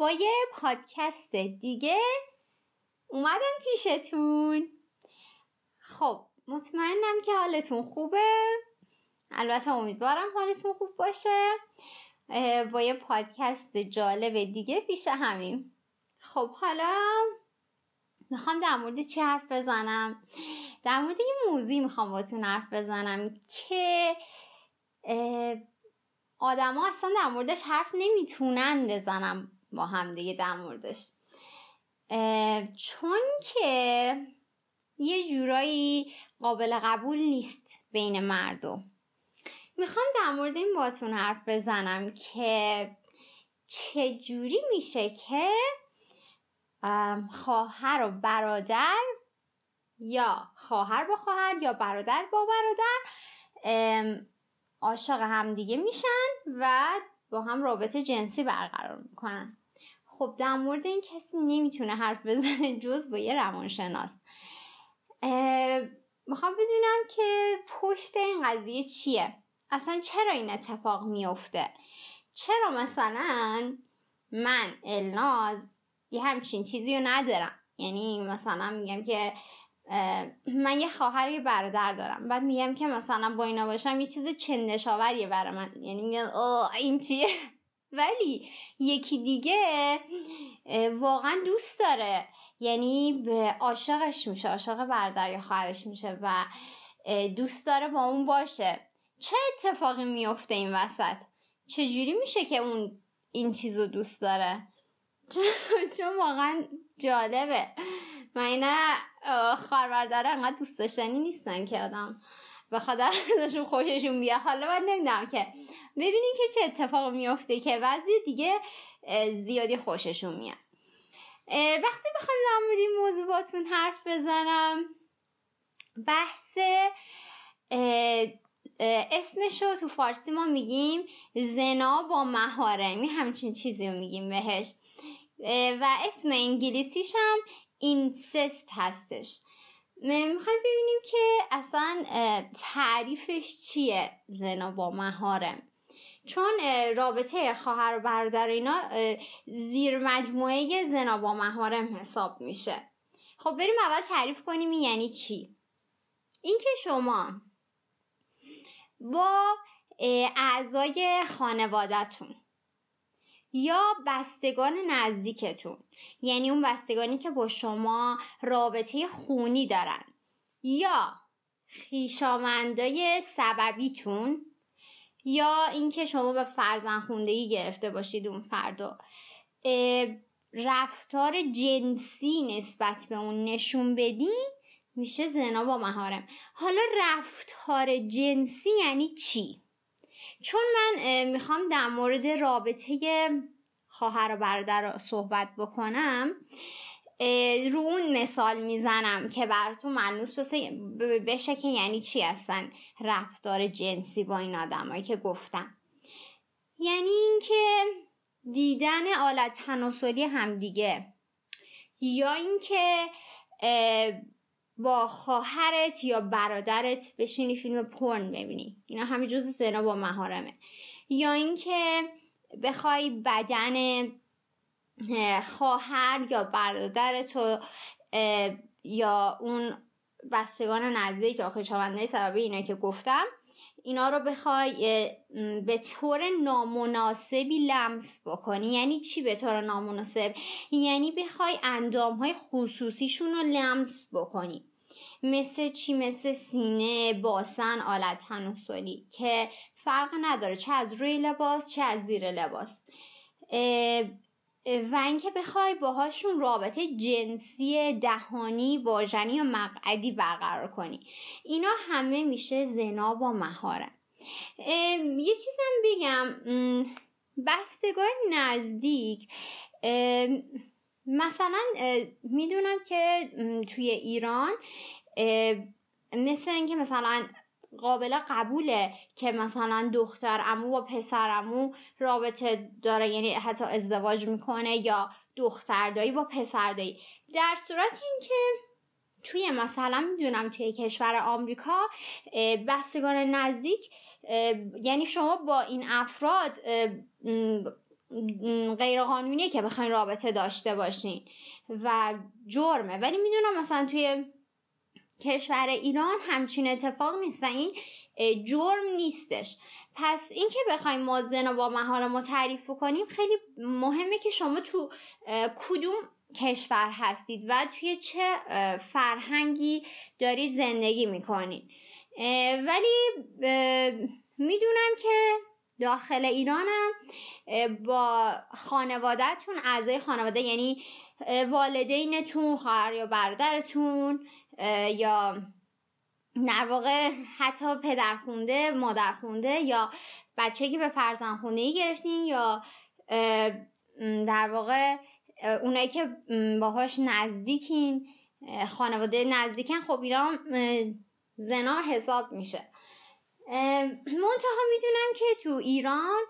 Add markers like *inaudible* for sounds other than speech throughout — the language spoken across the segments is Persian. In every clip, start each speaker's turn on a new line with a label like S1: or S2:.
S1: با یه پادکست دیگه اومدم پیشتون. خب مطمئنم که حالتون خوبه. البته امیدوارم حالتون خوب باشه. با یه پادکست جالب دیگه پیش همین خب حالا می‌خوام در مورد چی حرف بزنم؟ در مورد یه موضوعی می‌خوام باتون حرف بزنم که آدما اصلا در موردش حرف نمی‌تونن بزنم. با هم دیگه در موردش. چون که یه جورایی قابل قبول نیست بین مردم. می‌خوام در مورد این باتون حرف بزنم که چجوری میشه که خواهر و برادر یا خواهر با خواهر یا برادر با برادر عاشق همدیگه میشن و با هم رابطه جنسی برقرار می‌کنن. خب در مورد این کسی نمی‌تونه حرف بزنه جز با یه روانشناس. می‌خوام بدونم که پشت این قضیه چیه؟ اصلا چرا این اتفاق میفته چرا مثلا من الناز یه همچین چیزی رو ندارم؟ یعنی مثلا میگم که من یه خواهر یه برادر دارم. بعد میگم که مثلا با اینا باشم یه چیز چندشاوریه برای من. یعنی اوه این چیه؟ ولی یکی دیگه واقعا دوست داره. یعنی به عاشقش میشه عاشق برادر یا خواهرش میشه و دوست داره با اون باشه. چه اتفاقی میفته این وسط؟ چجوری میشه که اون این چیز رو دوست داره؟ چون واقعا جالبه. من اینا خواهر انقدر دوست داشتنی نیستن که آدم. بخواد ازشون خوششون بیاد. حالا من نمی‌دونم که ببینیم که چه اتفاق میفته که بعضی دیگه زیادی خوششون میاد. وقتی بخوام در مورد این موضوعاتون حرف بزنم بحث اسمشو تو فارسی ما میگیم زنا با مهارمی همچین چیزی رو میگیم بهش. و اسم انگلیسیش هم اینسست هستش. می‌خوایم ببینیم که اصلا تعریفش چیه زنا با مهارم. چون رابطه خواهر و برادر اینا زیر مجموعه زنا با مهارم حساب میشه. خب بریم اول تعریف کنیم یعنی چی. اینکه شما با اعضای خانوادهتون یا بستگان نزدیکتون. یعنی اون بستگانی که با شما رابطه خونی دارن. یا خیشامندای سببیتون یا اینکه شما به فرزن خوندگی گرفته باشید اون فردا. رفتار جنسی نسبت به اون نشون بدین میشه زنا با مهارم. حالا رفتار جنسی یعنی چی؟ چون من می‌خوام در مورد رابطه خواهر و برادر صحبت بکنم رو اون مثال می‌زنم که براتون ملموس بشه که یعنی چی هستن؟ رفتار جنسی با این آدمایی که گفتم. یعنی اینکه دیدن آلت تناسلی همدیگه. یا اینکه با خواهرت یا برادرت بشینی فیلم پرن ببینی. اینا همه جز زنا با مهارمه یا اینکه بخوای بدن خواهر یا برادرت یا اون بستگان نزدیک یا خویشاوندهای سببی اینا که گفتم اینا رو بخوای به طور نامناسبی لمس بکنی. یعنی چی به طور نامناسب؟ یعنی بخوای اندام های خصوصیشون رو لمس بکنی. مثل چی؟ مثل سینه باسن آلت تناسلی که فرق نداره. چه از روی لباس چه از زیر لباس. و اینکه بخوای باهاشون رابطه جنسی دهانی واژنی یا مقعدی برقرار کنی. اینا همه میشه زنا با مهارم یه چیزم بگم. بستگاه نزدیک. مثلا می‌دونم که توی ایران مثل اینکه مثلا قابل قبوله که مثلا دختر امو با پسر امو رابطه داره یعنی حتی ازدواج می‌کنه یا دختر دایی با پسر دایی در صورت اینکه توی مثلا می‌دونم توی کشور آمریکا بستگان نزدیک یعنی شما با این افراد غیر قانونیه که بخواین رابطه داشته باشین و جرمه. ولی می‌دونم مثلا توی کشور ایران همچین اتفاق نیست و این جرم نیستش. پس اینکه بخوایم ما زنا با مهارم رو تعریف کنیم خیلی مهمه که شما تو کدوم کشور هستید و توی چه فرهنگی دارید زندگی می‌کنید. ولی می‌دونم که داخل ایرانم با خانوادهتون اعضای خانواده یعنی والدینتون خواهر یا برادرتون یا در واقع حتی پدر خونده مادر خونده یا بچه که به فرزن خونده ای گرفتین یا در واقع اونایی که باهاش نزدیکین خانواده نزدیکن خب ایران زنا حساب میشه. منتها می‌دونم که تو ایران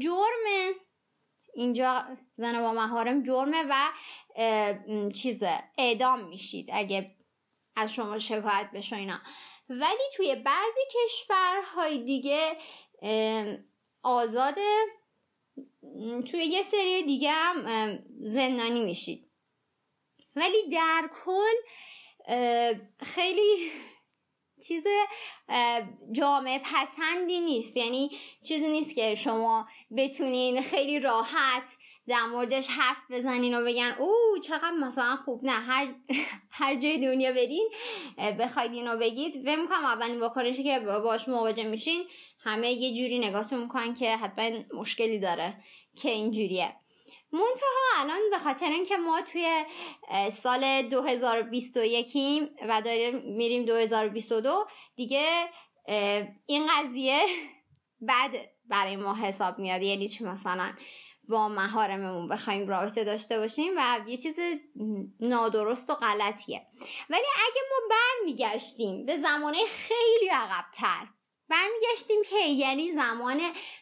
S1: جرم اینجا زن با مهارم جرمه و چیزه اعدام میشید. اگه از شما شکایت بشه اینا. ولی توی بعضی کشورهای دیگه آزاده توی یه سری دیگه هم زندانی میشید. ولی در کل خیلی *laughs* چیز جامعه پسندی نیست. یعنی چیزی نیست که شما بتونین خیلی راحت در موردش حرف بزنین و بگن او چقدر مثلا خوب نه هر, *laughs* هر جای دنیا برین بخواید اینو بگید. و می‌کنم اولین واکنشی که باش مواجه میشین همه یه جوری نگاهتون می‌کنن که حتما مشکلی داره که اینجوریه. منتها الان به خاطر اینکه ما توی سال 2021 و داریم میریم 2022 دیگه این قضیه *laughs* بعد برای ما حساب میاد. یعنی چی مثلا؟ با مهارممون بخوایم رابطه داشته باشیم و یه چیز نادرست و غلطیه. ولی اگه ما برمیگشتیم به زمانه خیلی عقبتر برمیگشتیم که یعنی زمان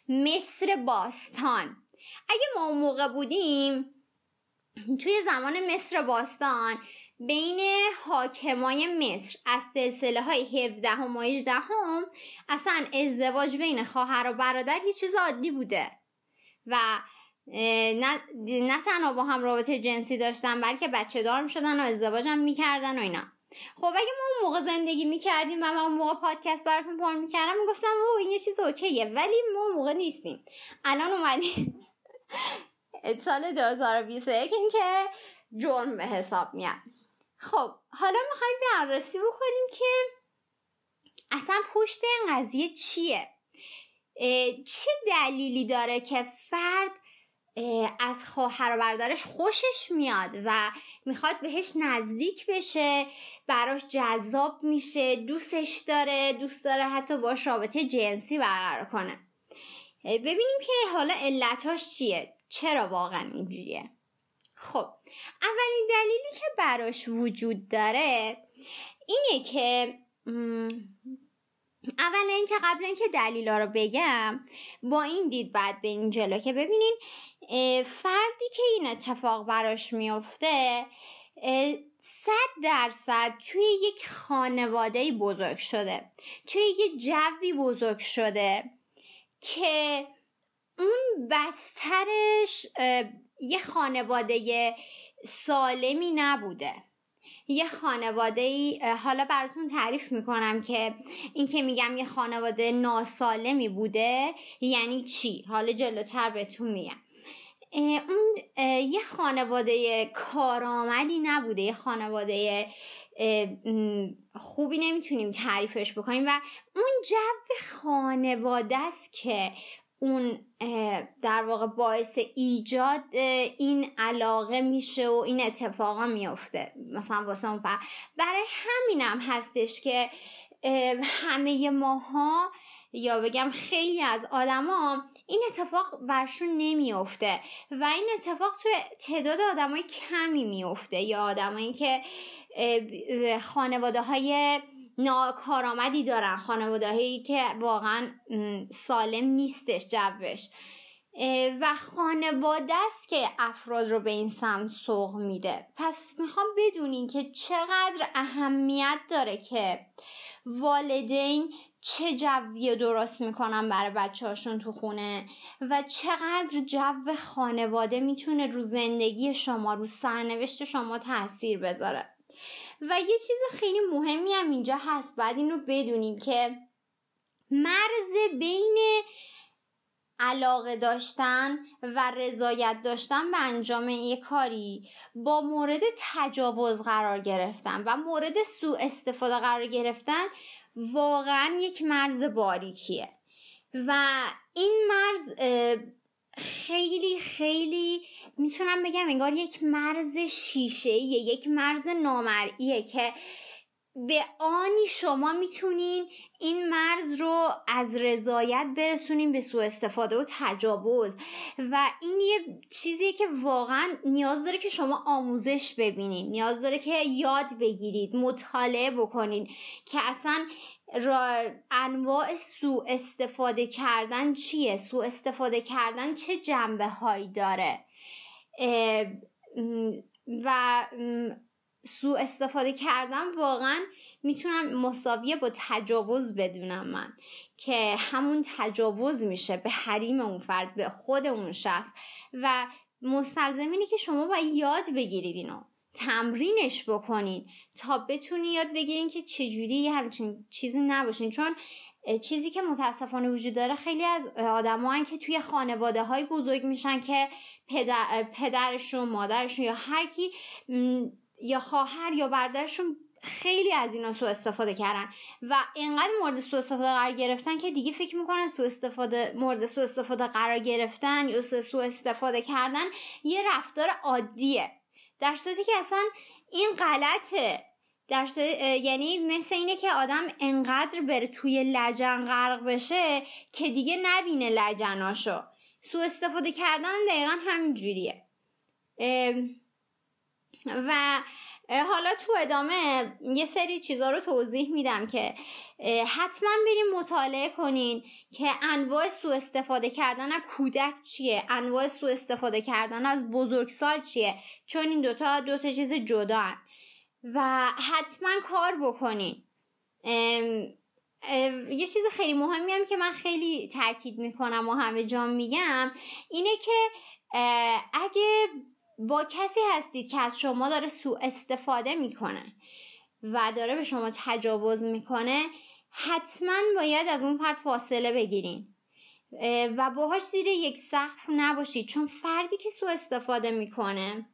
S1: مصر باستان. اگه ما اون موقع بودیم توی زمان مصر باستان بین حاکمای مصر از سلسله های 17 و 18 هم اصلا ازدواج بین خواهر و برادر یه چیز عادی بوده. و نه, نه تنها با هم رابطه جنسی داشتن بلکه بچه دار شدن و ازدواجم می‌کردن و اینا. خب اگه ما اون موقع زندگی می‌کردیم و من اون موقع پادکست براتون پر می‌کردم می‌گفتم او این یه چیز اوکیه ولی ما اون موقع نیستیم. الان اومدیم. *laughs* سال 2021 این که جرم به حساب میاد. خب حالا می‌خوایم بررسی بکنیم که اصلا پشت این قضیه چیه؟ چه دلیلی داره که فرد از خواهر و برادرش خوشش میاد و می‌خواد بهش نزدیک بشه براش جذاب میشه دوستش داره دوست داره حتی باش رابطه جنسی برقرار کنه. ببینیم که حالا علتاش چیه؟ چرا واقعا اینجوریه؟ خب اولین دلیلی که براش وجود داره اینه که اول اینکه قبل اینکه دلیلا رو بگم با این دید بعد به این جلو که ببینین فردی که این اتفاق براش میفته صد درصد توی یک خانواده بزرگ شده. توی یک جوی بزرگ شده که اون بسترش یه خانواده سالمی نبوده. یه خانواده ای حالا براتون تعریف می‌کنم که این که میگم یه خانواده ناسالمی بوده یعنی چی؟ حالا جلوتر بهتون میگم. اون یه خانواده کارآمدی نبوده یه خانواده خوبی نمی‌تونیم تعریفش بکنیم و اون جو خانواده است که اون در واقع باعث ایجاد این علاقه میشه و این اتفاقا میفته. مثلا واسه اون برای همینم هستش که همه ماها یا بگم خیلی از آدما این اتفاق برشون نمیافته و این اتفاق توی تعداد آدمای کمی میفته یا آدمایی که خانواده های ناکارآمدی دارن خانواده هایی که واقعا سالم نیستش جوش. و خانواده است که افراد رو به این سمت سوق میده. پس می‌خوام بدونین که چقدر اهمیت داره که والدین چه جوی درست می‌کنن برای بچه هاشون تو خونه و چقدر جو خانواده می‌تونه رو زندگی شما رو سرنوشت شما تاثیر بذاره. و یه چیز خیلی مهمی هم اینجا هست بعد این رو بدونیم که مرز بین علاقه داشتن و رضایت داشتن به انجام یک کاری با مورد تجاوز قرار گرفتن و مورد سوء استفاده قرار گرفتن واقعا یک مرز باریکیه. و این مرز خیلی خیلی می‌تونم بگم انگار یک مرز شیشه یک مرز نامرئیه که به آنی شما می‌تونین این مرز رو از رضایت برسونین به سوء استفاده و تجاوز. و این یه چیزیه که واقعا نیاز داره که شما آموزش ببینین. نیاز داره که یاد بگیرید مطالعه بکنین که اصلا را انواع سوء استفاده کردن چیه؟ سوء استفاده کردن چه جنبه هایی داره و سوء استفاده کردن واقعا می‌تونم مساویه با تجاوز بدونم من که همون تجاوز میشه به حریم اون فرد به خود اون شخص. و مستلزم اینه که شما باید یاد بگیرید اینو تمرینش بکنین تا بتونی یاد بگیرین که چجوری همچین چیزی نباشین. چون چیزی که متاسفانه وجود داره خیلی از آدم که توی خانواده های بزرگ میشن که پدر، پدرشون مادرشون یا هر کی یا خواهر یا برادرشون خیلی از اینا سوء استفاده کردن و اینقدر مورد سوء استفاده قرار گرفتن که دیگه فکر می‌کنن سوء استفاده مورد سوء استفاده قرار گرفتن یا سوء استفاده کردن یه رفتار عادیه. در صورتی که اصلا این غلطه. در یعنی مثل اینه که آدم انقدر بره توی لجن غرق بشه که دیگه نبینه لجناشو. سوء استفاده کردن دقیقا همینجوریه. و حالا تو ادامه یه سری چیزا رو توضیح میدم که حتما بریم مطالعه کنین که انواع سوء استفاده کردن از کودک چیه انواع سوء استفاده کردن از بزرگسال چیه چون این دوتا دوتا چیز جدا هن. و حتما کار بکنین یه چیز خیلی مهمی هم که من خیلی تاکید می‌کنم و همه جا میگم اینه که اگه با کسی هستید که از شما داره سوء استفاده می‌کنه و داره به شما تجاوز می‌کنه حتما باید از اون فرد فاصله بگیرین. و باهاش زیر یک سقف نباشید چون فردی که سوء استفاده می‌کنه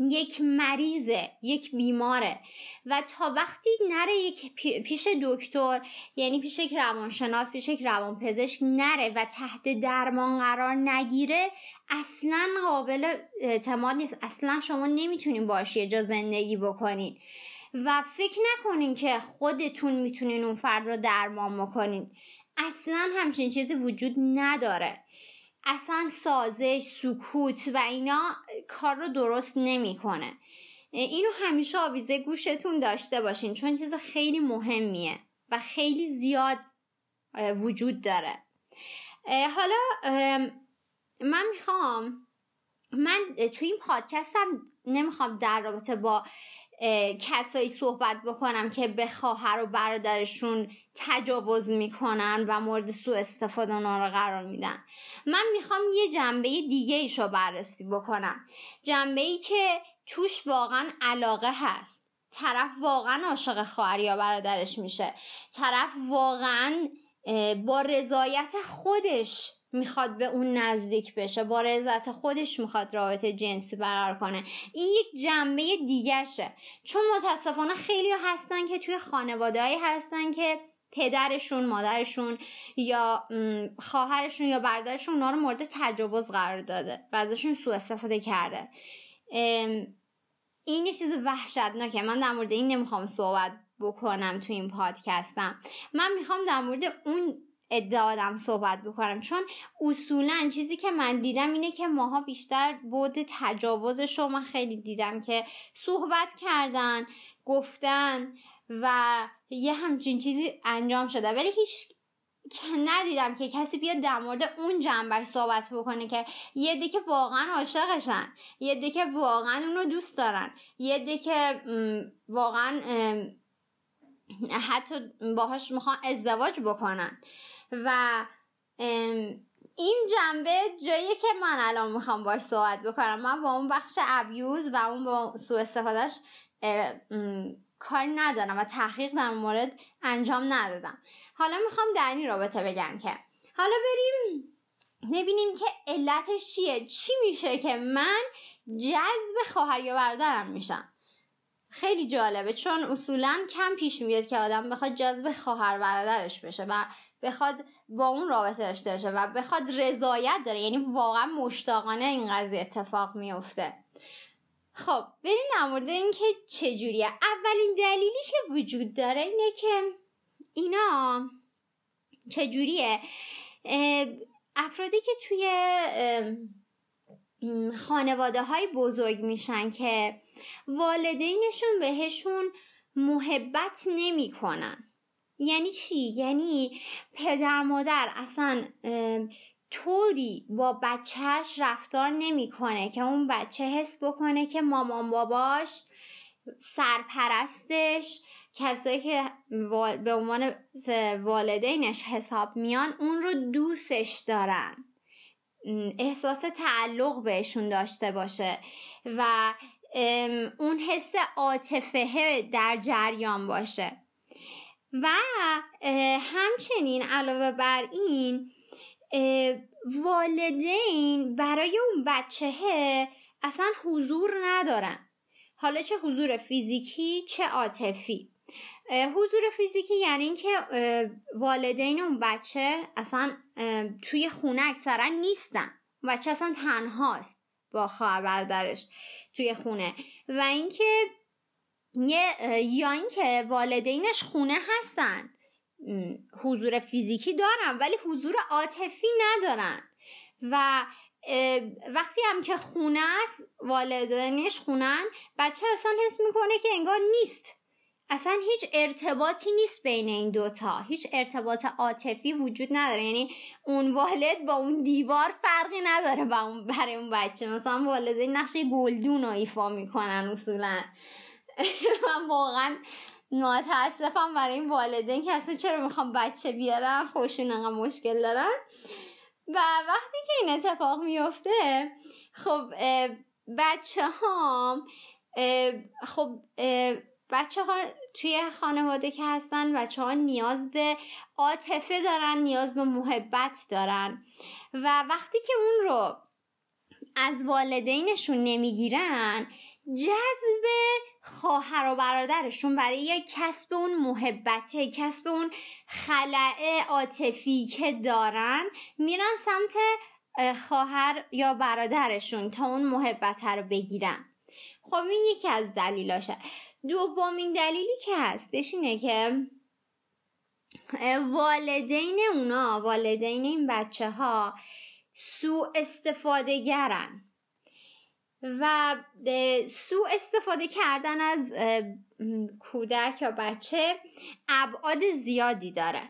S1: یک مریضه یک بیماره. و تا وقتی نره یک پیش دکتر یعنی پیش یک روانشناس پیش یک روانپزشک نره و تحت درمان قرار نگیره اصلا قابل اعتماد نیست. اصلا شما نمی‌تونین باش یه جا زندگی بکنین. و فکر نکنین که خودتون می‌تونین اون فرد رو درمان بکنین. اصلا همچین چیزی وجود نداره. اصلا سازش سکوت و اینا کار رو درست نمی‌کنه. اینو همیشه آویزه گوشتون داشته باشین چون چیز خیلی مهمیه و خیلی زیاد وجود داره. حالا من می‌خوام من توی این پادکستم نمی‌خوام در رابطه با کسایی صحبت بکنم که به خواهر و برادرشون تجاوز می‌کنن و مورد سوء استفاده اونا رو قرار میدن. من می‌خوام یه جنبه دیگه ایش رو بررسی بکنم. جنبه ای که توش واقعا علاقه هست. طرف واقعا عاشق خواهر یا برادرش میشه. طرف واقعا با رضایت خودش می‌خواد به اون نزدیک بشه. با رضایت خودش می‌خواد رابطه جنسی برقرار کنه. این یک جنبه دیگهشه. چون متاسفانه خیلی هستن که توی خانواده هستن که پدرشون مادرشون یا خواهرشون یا برادرشون اونا رو مورد تجاوز قرار داده و ازشون سوء استفاده کرده. این یه چیز وحشتناکه. من در مورد این نمی‌خوام صحبت بکنم تو این پادکستم. من می‌خوام در مورد اون ادعا صحبت بکنم. چون اصولا چیزی که من دیدم اینه که ماها بیشتر بود تجاوزش رو من خیلی دیدم که صحبت کردن گفتن و یه همچین چیزی انجام شده. ولی هیچ ندیدم که کسی بیاد در مورد اون جنبش صحبت بکنه که یه دیگه واقعا عاشقشن یه دیگه واقعا اونو دوست دارن یه دیگه واقعا حتی باهاش می‌خوان ازدواج بکنن. و این جنبه جایی که من الان می‌خوام باش صحبت بکنم. من با اون بخش ابیوز و اون با سوء استفادهش کار ندارم و تحقیق در مورد انجام ندادم. حالا می‌خوام در این رابطه بگم که حالا بریم ببینیم که علتش چیه. چی میشه که من جذب خواهر یا برادرم میشم؟ خیلی جالبه چون اصولا کم پیش میاد که آدم بخواد جذب خواهر برادرش بشه و بخواد با اون رابطه داشته باشه و بخواد رضایت داره. یعنی واقعا مشتاقانه این قضیه اتفاق میفته. خب بریم در مورد اینکه چجوریه اولین دلیلی که وجود داره اینه که اینا چجوریه افرادی که توی خانواده های بزرگ میشن که والدینشون بهشون محبت نمی‌کنن یعنی چی؟ یعنی پدر مادر اصلا طوری با بچهش رفتار نمی‌کنه که اون بچه حس بکنه که مامان باباش سرپرستش کسایی که به عنوان والدینش حساب میان اون رو دوستش دارن. احساس تعلق بهشون داشته باشه و اون حس عاطفه در جریان باشه. و همچنین علاوه بر این والدین برای اون بچه اصلا حضور ندارن. حالا چه حضور فیزیکی چه عاطفی. حضور فیزیکی یعنی اینکه والدین اون بچه اصلا توی خونه اکثرا نیستن. بچه اصلا تنهاست با خواهر برادرش توی خونه. و اینکه یا اینکه والدینش خونه هستن. حضور فیزیکی دارن ولی حضور عاطفی ندارن. و وقتی هم که خونه است والدینش خونن بچه اصلا حس می‌کنه که انگار نیست. اصلا هیچ ارتباطی نیست بین این دوتا. هیچ ارتباط عاطفی وجود نداره. یعنی اون والد با اون دیوار فرقی نداره با اون برای اون بچه. مثلا والدین نقشه گلدون رو ایفا می‌کنن اصولا. *laughs* من واقعا متاسفم برای این والدین که اصلا چرا می‌خوام بچه بیارن؟ خوشون انقدر مشکل دارن. و وقتی که این اتفاق میفته خب بچه ها خب بچه ها توی خانواده که هستن بچه ها نیاز به عاطفه دارن نیاز به محبت دارن. و وقتی که اون رو از والدینشون نمی‌گیرن جذب خواهر و برادرشون برای کسب اون محبته کسب اون خلعه عاطفی که دارن میرن سمت خواهر یا برادرشون تا اون محبت رو بگیرن. خب این یکی از دلیلاشه. دومین دلیلی که هستش اینه که والدین اونا والدین این بچه ها سو استفاده گرن و سو استفاده کردن از کودک یا بچه ابعاد زیادی داره.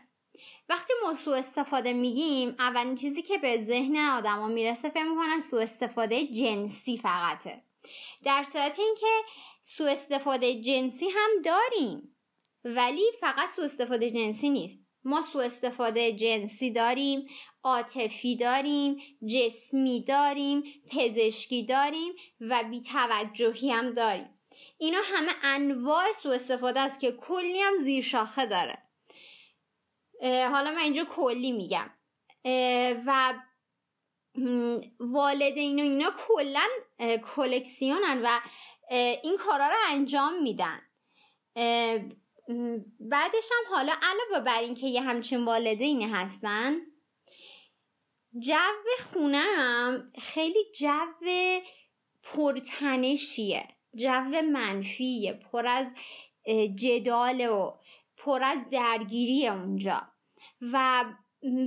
S1: وقتی ما سو استفاده میگیم اولین چیزی که به ذهن آدما می‌رسه فکر می‌کنن سو استفاده جنسی فقطه در صورت اینکه سو استفاده جنسی هم داریم ولی فقط سو استفاده جنسی نیست. ما سو استفاده جنسی داریم عاطفی داریم جسمی داریم پزشکی داریم و بیتوجهی هم داریم. اینا همه انواع سو استفاده است که کلی هم زیر شاخه داره. حالا من اینجا کلی میگم. و والدین و اینا کلا کلکسیونن و این کارا رو انجام میدن. بعدش هم حالا علاوه بر اینکه یه همچین والدینی هستن جو خونه هم خیلی جو پرتنشیه جو منفیه پر از جدال و پر از درگیری اونجا. و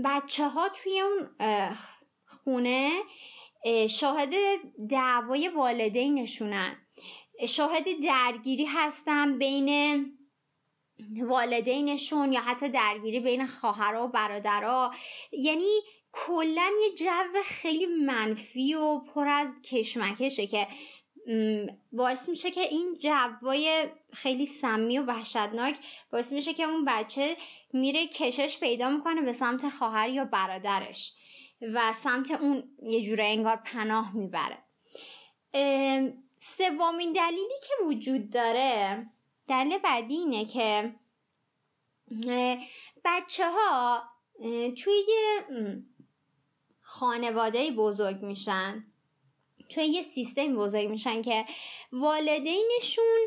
S1: بچه ها توی اون خونه شاهد دعوای والدینشونن. شاهد درگیری هستن بین والدینشون یا حتی درگیری بین خواهرها و برادرها. یعنی کلا یه جو خیلی منفی و پر از کشمکشه که باعث میشه که این جوای خیلی سمی و وحشتناک باعث میشه که اون بچه میره کشش پیدا می‌کنه به سمت خواهر یا برادرش و سمت اون یه جوره انگار پناه می‌بره. سومین دلیلی که وجود داره دلیل بعدی اینه که بچه ها توی یه خانواده بزرگ میشن توی یه سیستم بزرگ میشن که والدینشون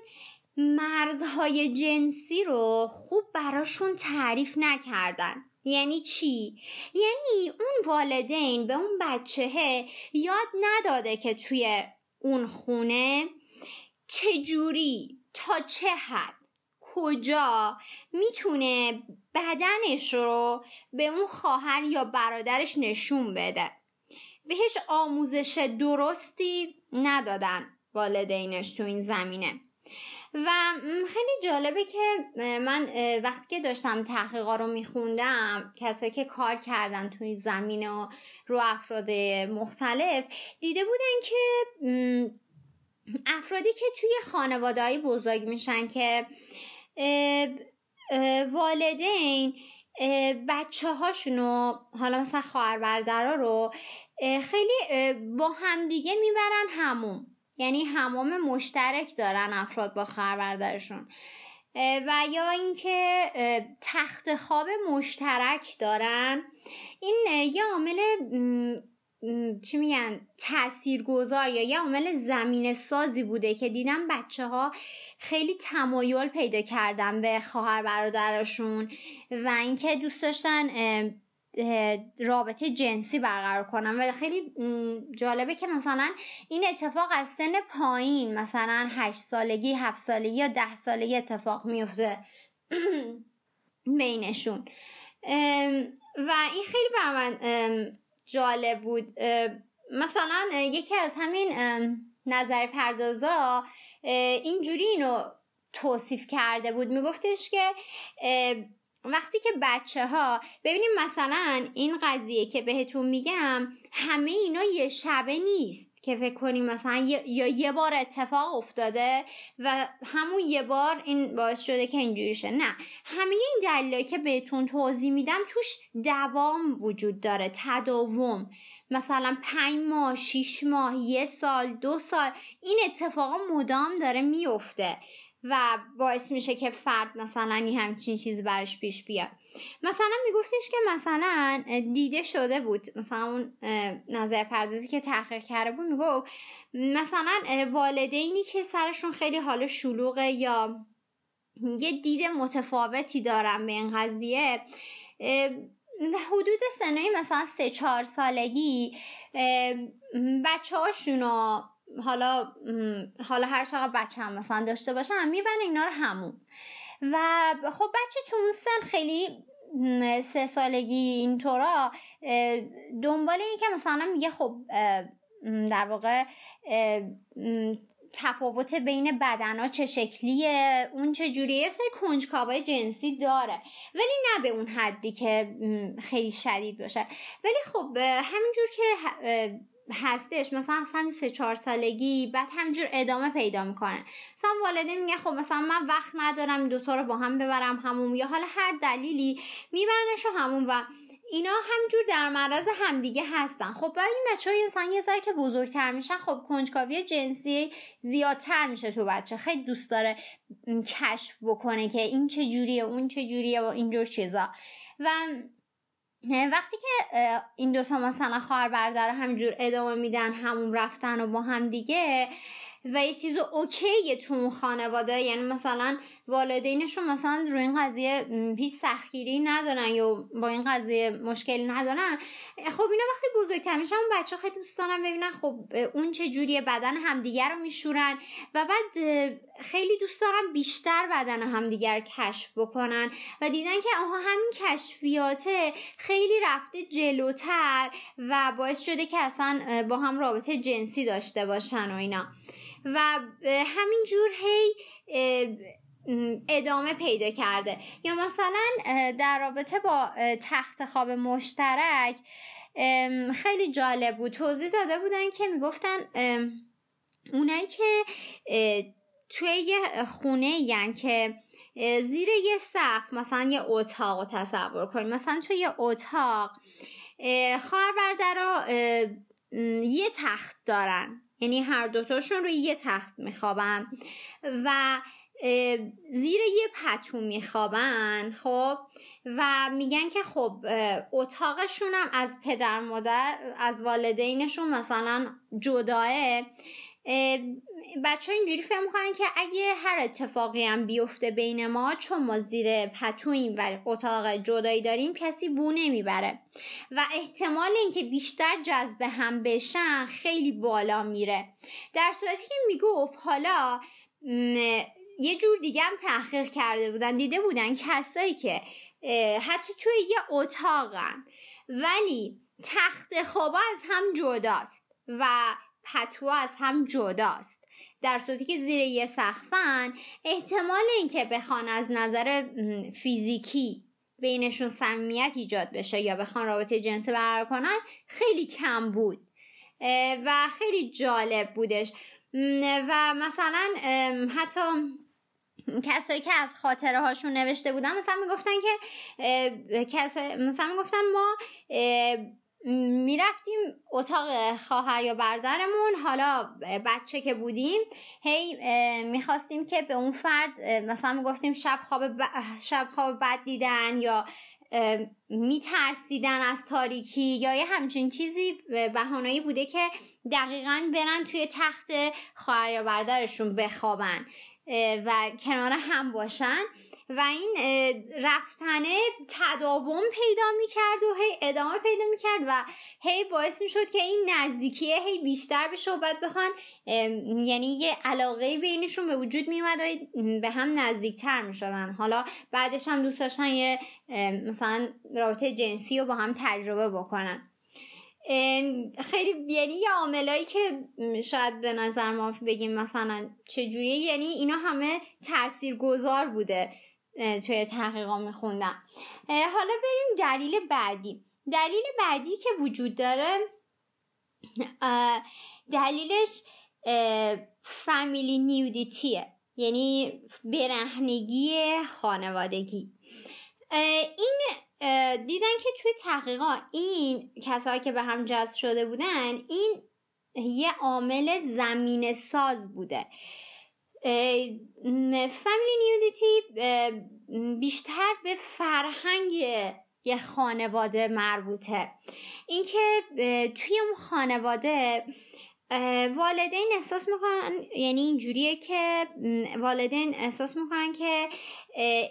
S1: مرزهای جنسی رو خوب براشون تعریف نکردن یعنی چی؟ یعنی اون والدین به اون بچه یاد نداده که توی اون خونه چجوری تا چه حد؟ کجا؟ می‌تونه بدنش رو به اون خواهر یا برادرش نشون بده. بهش آموزش درستی ندادن والدینش تو این زمینه. و خیلی جالبه که من وقتی که داشتم تحقیقا رو میخوندم کسایی که کار کردن توی زمینه و رو افراد مختلف دیده بودن که افرادی که توی خانواده بزرگ میشن که والدین بچه هاشونو حالا مثلا خواهر برادرها رو خیلی با همدیگه می‌برن هموم یعنی هموم مشترک دارن افراد با خواهر برادرشون. و یا اینکه تخت خواب مشترک دارن. این یه عامل چی میگن تأثیر گذار یا یه عامل زمین سازی بوده که دیدم بچه ها خیلی تمایل پیدا کردن به خواهر برادرشون و اینکه دوست داشتن رابطه جنسی برقرار کنن. و خیلی جالبه که مثلا این اتفاق از سن پایین مثلا هشت سالگی هفت سالگی یا ده سالگی اتفاق میفته *clears throat* بینشون. و این خیلی بر من جالب بود. مثلا یکی از همین نظر پردازا اینجوری اینو توصیف کرده بود. میگفتش که وقتی که بچه ها ببینیم مثلا این قضیه که بهتون میگم همه اینا یه شبه نیست که فکر کنیم مثلا یا یه بار اتفاق افتاده و همون یه بار این باعث شده که اینجوری شه. نه. همه این دلایلی که بهتون توضیح میدم توش دوام وجود داره تداوم. مثلا پنج ماه شیش ماه یه سال دو سال این اتفاقا مدام داره میفته. و باعث میشه که فرد مثلا این همچین چیز برش پیش بیاد. مثلا میگفتش که مثلا دیده شده بود. مثلا اون نظر پردازی که تحقیق کرده بود می‌گفت مثلا والدینی که سرشون خیلی حال شلوغه یا یه دید متفاوتی دارن به این قضیه حدود سنه مثلا سه چهار سالگی بچه هاشونو حالا حالا هر چقدر بچه هم مثلا داشته باشن می‌برن اینا رو همون. و خب بچه تو اون سن خیلی سه سالگی اینطورا دنبال اینه که مثلا میگه خب در واقع تفاوت بین بدن ها چه شکلیه اون چه جوریه یه سری کنجکاوای جنسی داره. ولی نه به اون حدی که خیلی شدید باشه. ولی خب همینجور که هستش. مثلا از همین سه چهار سالگی بعد همینجور ادامه پیدا می‌کنه. مثلا والدین میگه خب مثلا من وقت ندارم دوتا رو با هم ببرم همون یا حالا هر دلیلی میبرنش همون و اینا همجور در معرض همدیگه هستن. خب بعد این بچه های انسان یه ذره که بزرگتر میشن خب کنجکاوی جنسی زیادتر میشه تو بچه. خیلی دوست داره کشف بکنه که این چه جوریه اون چه جوریه و اینجور چیزا. و وقتی که این دوتا مثلا خواهر برادر همینجور ادامه میدن همون رفتن و با هم دیگه و یه چیز اوکیه تو اون خانواده. یعنی مثلا والدینشون مثلا روی این قضیه هیچ سختگیری ندارن یا با این قضیه مشکلی ندارن. خب اینا وقتی بزرگتر میشن اون بچه خیلی دوست دارن ببینن خب اون چه جوریه بدن همدیگر رو میشورن و بعد خیلی دوست دارن بیشتر بدن همدیگر کشف بکنن و دیدن که آها همین کشفیاته خیلی رفته جلوتر و باعث شده که اصلا با هم رابطه جنسی داشته باشن و اینا. و همینجور هی ادامه پیدا کرده. یا مثلا در رابطه با تخت خواب مشترک خیلی جالب بود. توضیح داده بودن که می‌گفتن اونایی که توی یه خونه یعنی که زیر یه سقف مثلا یه اتاق رو تصور کنیم مثلا توی یه اتاق خواهر برادرها یه تخت دارن. یعنی هر دوتاشون روی یه تخت میخوابن. و زیر یه پتو میخوابن خب؟ و میگن که خب اتاقشون هم از پدر مادر از والدینشون مثلا جداه. بچه ها اینجوری فهم می‌کنن که اگه هر اتفاقی هم بیفته بین ما چون ما زیر پتویم و اتاق جدایی داریم کسی بو نمی‌بره. و احتمال اینکه بیشتر جذب هم بشن خیلی بالا میره. در صورتی که می‌گفت حالا یه جور دیگه هم تحقیق کرده بودن دیده بودن کسایی که حتی توی یه اتاقن ولی تخت خوابا از هم جداست. و پتو از هم جداست. در صورتی که زیر یه سقفن احتمال اینکه بخوان از نظر فیزیکی بینشون صمیمیت ایجاد بشه یا بخوان رابطه جنسی برقرار کنن خیلی کم بود. و خیلی جالب بودش. و مثلا حتی کسایی که از خاطره هاشون نوشته بودن مثلا می‌گفتن که مثلا می‌گفتن ما می‌رفتیم اتاق خواهر یا برادرمون. حالا بچه که بودیم هی می‌خواستیم که به اون فرد مثلا می‌گفتیم شب خواب شب خواب بد دیدن یا میترسیدن از تاریکی یا یه همچین چیزی بهانایی بوده که دقیقا برن توی تخت خواهر یا برادرشون بخوابن. و کنار هم باشن و این رفتنه تداوم پیدا می‌کرد و هی ادامه پیدا می‌کرد و هی باعث می‌شد که این نزدیکیه هی بیشتر و بعد بخوان یعنی یه علاقه بینشون به وجود میومد و به هم نزدیکتر می‌شدن. حالا بعدش هم دوست داشتن یه مثلا رابطه جنسی رو با هم تجربه بکنن. خیلی یعنی یه عاملایی که شاید به نظر ما بگیم مثلا چجوریه یعنی اینا همه تأثیر گذار بوده توی تحقیقا میخوندم. حالا بریم دلیل بعدی. دلیل بعدی که وجود داره دلیلش فامیلی نیودیتیه یعنی برهنگی خانوادگی. این دیدن که توی تحقیقات این کسایی که به هم جذب شده بودن این یه عامل زمین ساز بوده. فامیلی نیودیتی بیشتر به فرهنگ یه خانواده مربوطه. اینکه توی اون خانواده والدین احساس می‌کنن یعنی اینجوریه که والدین احساس می‌کنن که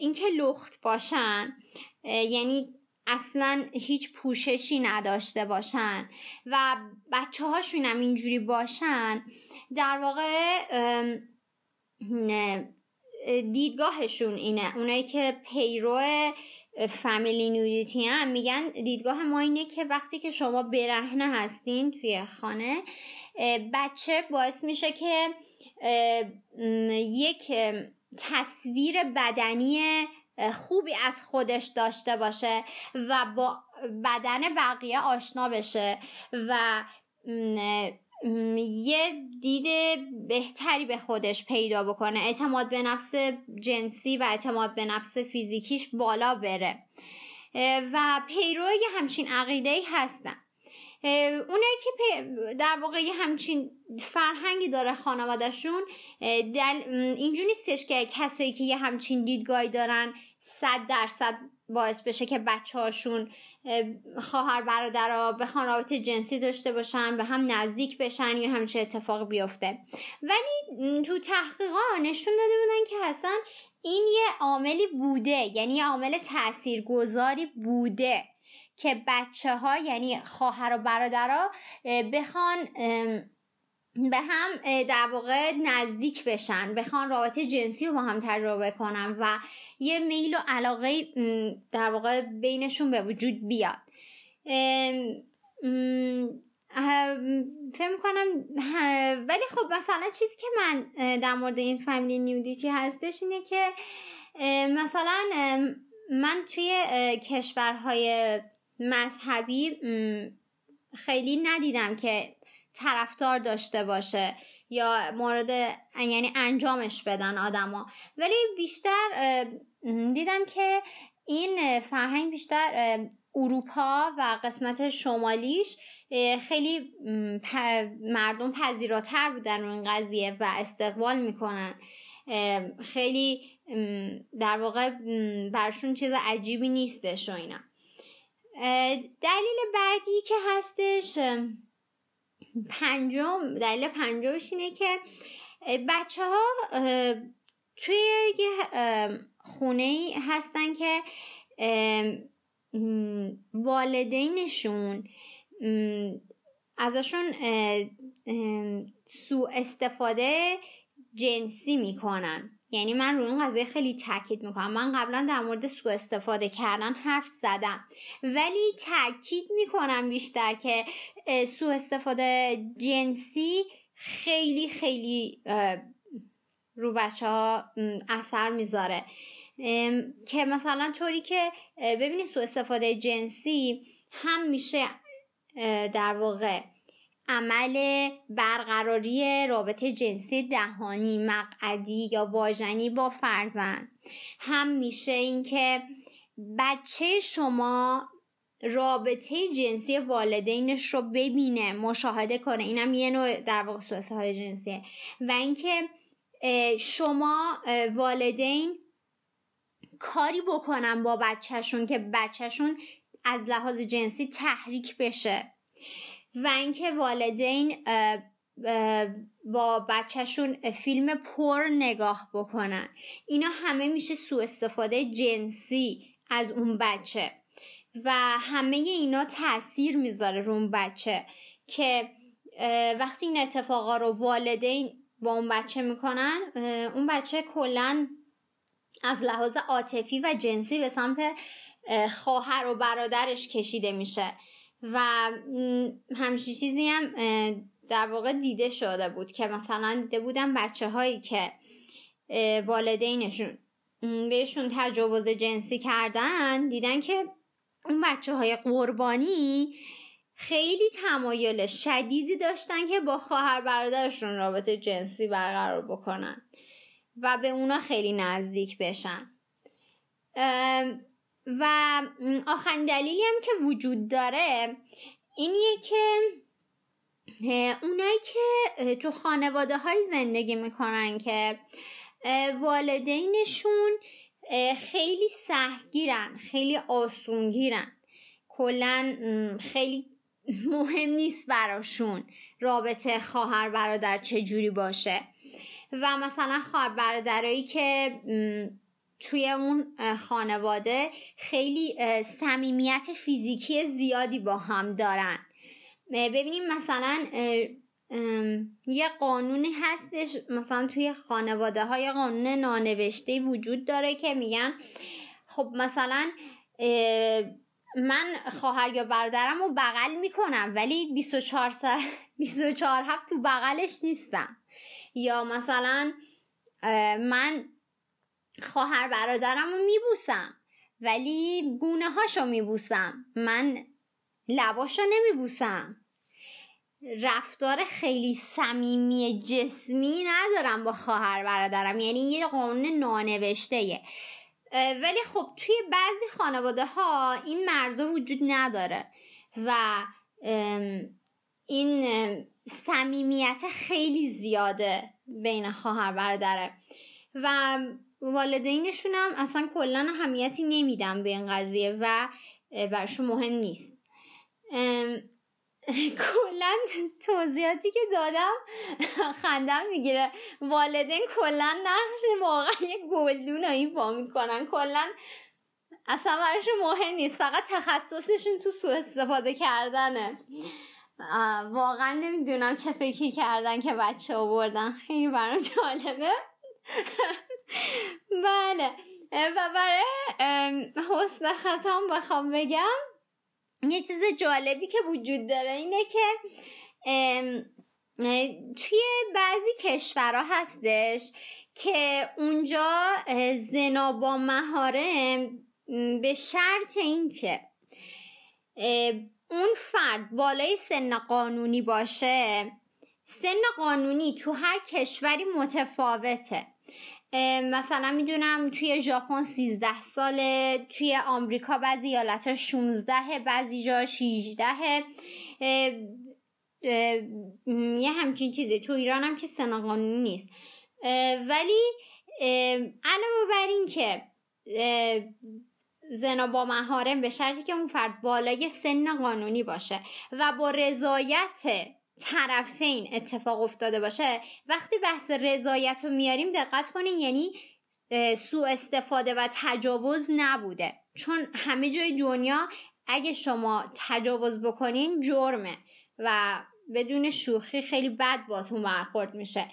S1: اینکه لخت باشن. یعنی اصلا هیچ پوششی نداشته باشن و بچه هاشون هم اینجوری باشن در واقع دیدگاهشون اینه. اونایی که پیرو فامیلی نودیتی هم میگن دیدگاه ما اینه که وقتی که شما برهنه هستین توی خانه بچه باعث میشه که یک تصویر بدنی خوبی از خودش داشته باشه و با بدن بقیه آشنا بشه و یه دید بهتری به خودش پیدا بکنه. اعتماد به نفس جنسی و اعتماد به نفس فیزیکیش بالا بره. و پیروی همچین عقیده ای هستن اونایی که در واقع همچین فرهنگی داره خانوادهشون دل... اینجور نیستش که کسایی که یه همچین دیدگاهی دارن صد درصد باعث بشه که بچه هاشون خواهر برادر بخوان رابطه جنسی داشته باشن به هم نزدیک بشن یا همچه اتفاق بیفته. ولی تو تحقیقا نشون داده بودن که اصلا این یه عاملی بوده یعنی یه عامل تاثیرگذاری بوده که بچه ها یعنی خواهر و برادرها بخوان به هم در واقع نزدیک بشن بخوان رابطه جنسی رو با هم تجربه کنن و یه میل و علاقه در واقع بینشون به وجود بیاد. فکر کنم ولی خب مثلا چیزی که من در مورد این فامیلی نیودیتی هستش اینه که مثلا من توی کشورهای مذهبی خیلی ندیدم که طرفدار داشته باشه یا مورد یعنی انجامش بدن آدما. ولی بیشتر دیدم که این فرهنگ بیشتر اروپا و قسمت شمالیش خیلی مردم پذیراتر بودن اون قضیه و استقبال می‌کنن. خیلی در واقع برشون چیز عجیبی نیستش و اینا. دلیل بعدی که هستش پنجم دلیل پنجمش اینه که بچه ها توی یه خونه هستن که والدینشون ازشون سوء استفاده جنسی می‌کنن. یعنی من روی این قضیه خیلی تاکید می‌کنم. من قبلا در مورد سوء استفاده کردن حرف زدم. ولی تاکید می‌کنم بیشتر که سوء استفاده جنسی خیلی خیلی رو بچه ها اثر می‌ذاره. که مثلا طوری که ببینید سوء استفاده جنسی هم میشه در واقع عمل برقراری رابطه جنسی دهانی مقعدی یا واژنی با فرزند. هم میشه اینکه بچه شما رابطه جنسی والدینش رو ببینه مشاهده کنه. اینم یه نوع در واقع سوء جنسیه. و اینکه شما والدین کاری بکنن با بچهشون که بچهشون از لحاظ جنسی تحریک بشه. و اینکه والدین با بچهشون فیلم پر نگاه بکنن. اینا همه میشه سوء استفاده جنسی از اون بچه. و همه اینا تاثیر می‌ذاره رو اون بچه که وقتی این اتفاقا رو والدین با اون بچه می‌کنن اون بچه کلا از لحاظ عاطفی و جنسی به سمت خواهر و برادرش کشیده میشه. و همچین چیزی هم در واقع دیده شده بود که مثلا دیده بودن بچه هایی که والدینشون بهشون تجاوز جنسی کردن دیدن که اون بچه های قربانی خیلی تمایل شدیدی داشتن که با خواهر برادرشون رابطه جنسی برقرار بکنن و به اونا خیلی نزدیک بشن. و آخرین دلیلی هم که وجود داره اینیه که اونایی که تو خانواده های زندگی می‌کنن که والدینشون خیلی سهگیرن خیلی آسونگیرن. کلا خیلی مهم نیست براشون رابطه خواهر برادر چجوری باشه. و مثلا خواهر برادرایی که توی اون خانواده خیلی صمیمیت فیزیکی زیادی با هم دارن. ببینیم مثلا یه قانونی هستش مثلا توی خانواده های قانون نانوشته وجود داره که میگن خب مثلا من خواهر یا برادرم رو بغل می‌کنم ولی 24 سر 24 هفت تو بغلش نیستم. یا مثلا من خواهر برادرم رو میبوسم. ولی گونه هاشو میبوسم. من لباشو نمیبوسم. رفتار خیلی صمیمی جسمی ندارم با خواهر برادرم. یعنی یه قانون نانوشته ولی خب توی بعضی خانواده ها این مرزا وجود نداره. و این صمیمیت خیلی زیاده بین خواهر برادره. و والدینشون هم اصلا کلا اهمیتی نمیدن به این قضیه و برشون مهم نیست. کلا توضیحاتی که دادم خندم می‌گیره. والدین کلا نقش واقعا یه گلدون ایفا می‌کنن. کلا اصلا براشون مهم نیست. فقط تخصصشون تو سوء استفاده کردنه. واقعا نمی‌دونم چه فکری کردن که بچه آوردن. خیلی برام جالبه. بله. و برای حسن ختم بخوام بگم یه چیز جالبی که وجود داره اینه که توی بعضی کشورها هستش که اونجا زنا با مهارم به شرط اینکه اون فرد بالای سن قانونی باشه سن قانونی تو هر کشوری متفاوته. مثلا می‌دونم توی ژاپن 13 ساله توی آمریکا بعضی ایالت ها 16 بعضی جا 16 یه همچین چیزه تو ایران هم که سن قانونی نیست. ولی علاوه بر این که زنا با مهارم به شرطی که اون فرد بالای سن قانونی باشه و با رضایت طرفین اتفاق افتاده باشه وقتی بحث رضایت رو میاریم دقت کنین یعنی سوء استفاده و تجاوز نبوده. چون همه جای دنیا اگه شما تجاوز بکنین جرمه و بدون شوخی خیلی بد باتون برخورد میشه.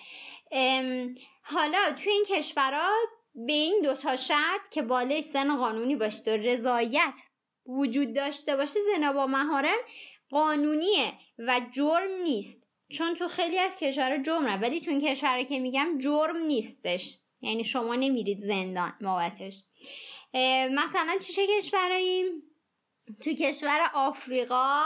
S1: حالا توی این کشورها به این دوتا شرط که بالای سن قانونی باشه و رضایت وجود داشته باشه زنا با مهارم قانونیه و جرم نیست. چون تو خیلی از کشور جرمه ولی تو این کشور که میگم جرم نیستش. یعنی شما نمیرید زندان بابتش. مثلا تو چه کشورایی؟ تو کشور آفریقا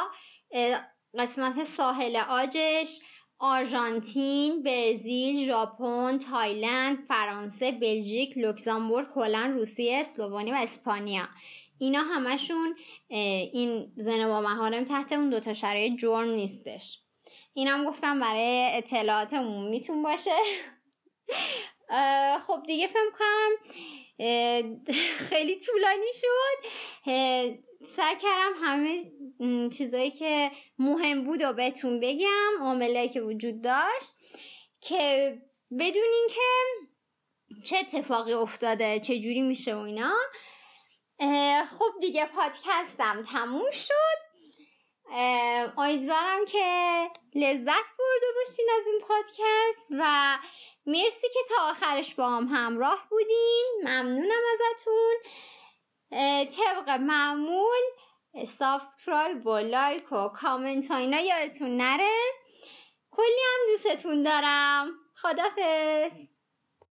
S1: قسمت ساحل آجش آرژانتین، برزیل، ژاپن، تایلند، فرانسه، بلژیک، لوکزامبورگ، هلند، روسیه، اسلوونی و اسپانیا. اینا همشون این زن با مهارم تحت اون دوتا شرایط جرم نیستش. اینم گفتم برای اطلاعات عمومیتون باشه. خب دیگه فهم کنم خیلی طولانی شد. سعی کردم همه چیزایی که مهم بود و بهتون بگم عاملایی که وجود داشت که بدونین که چه اتفاقی افتاده چه جوری میشه و اینا. خب دیگه پادکستم تموم شد. امیدوارم که لذت برده باشین از این پادکست و مرسی که تا آخرش با هم همراه بودین. ممنونم ازتون. طبق معمول subscribe و لایک و کامنت و اینا یادتون نره. کلی هم دوستتون دارم. خدافز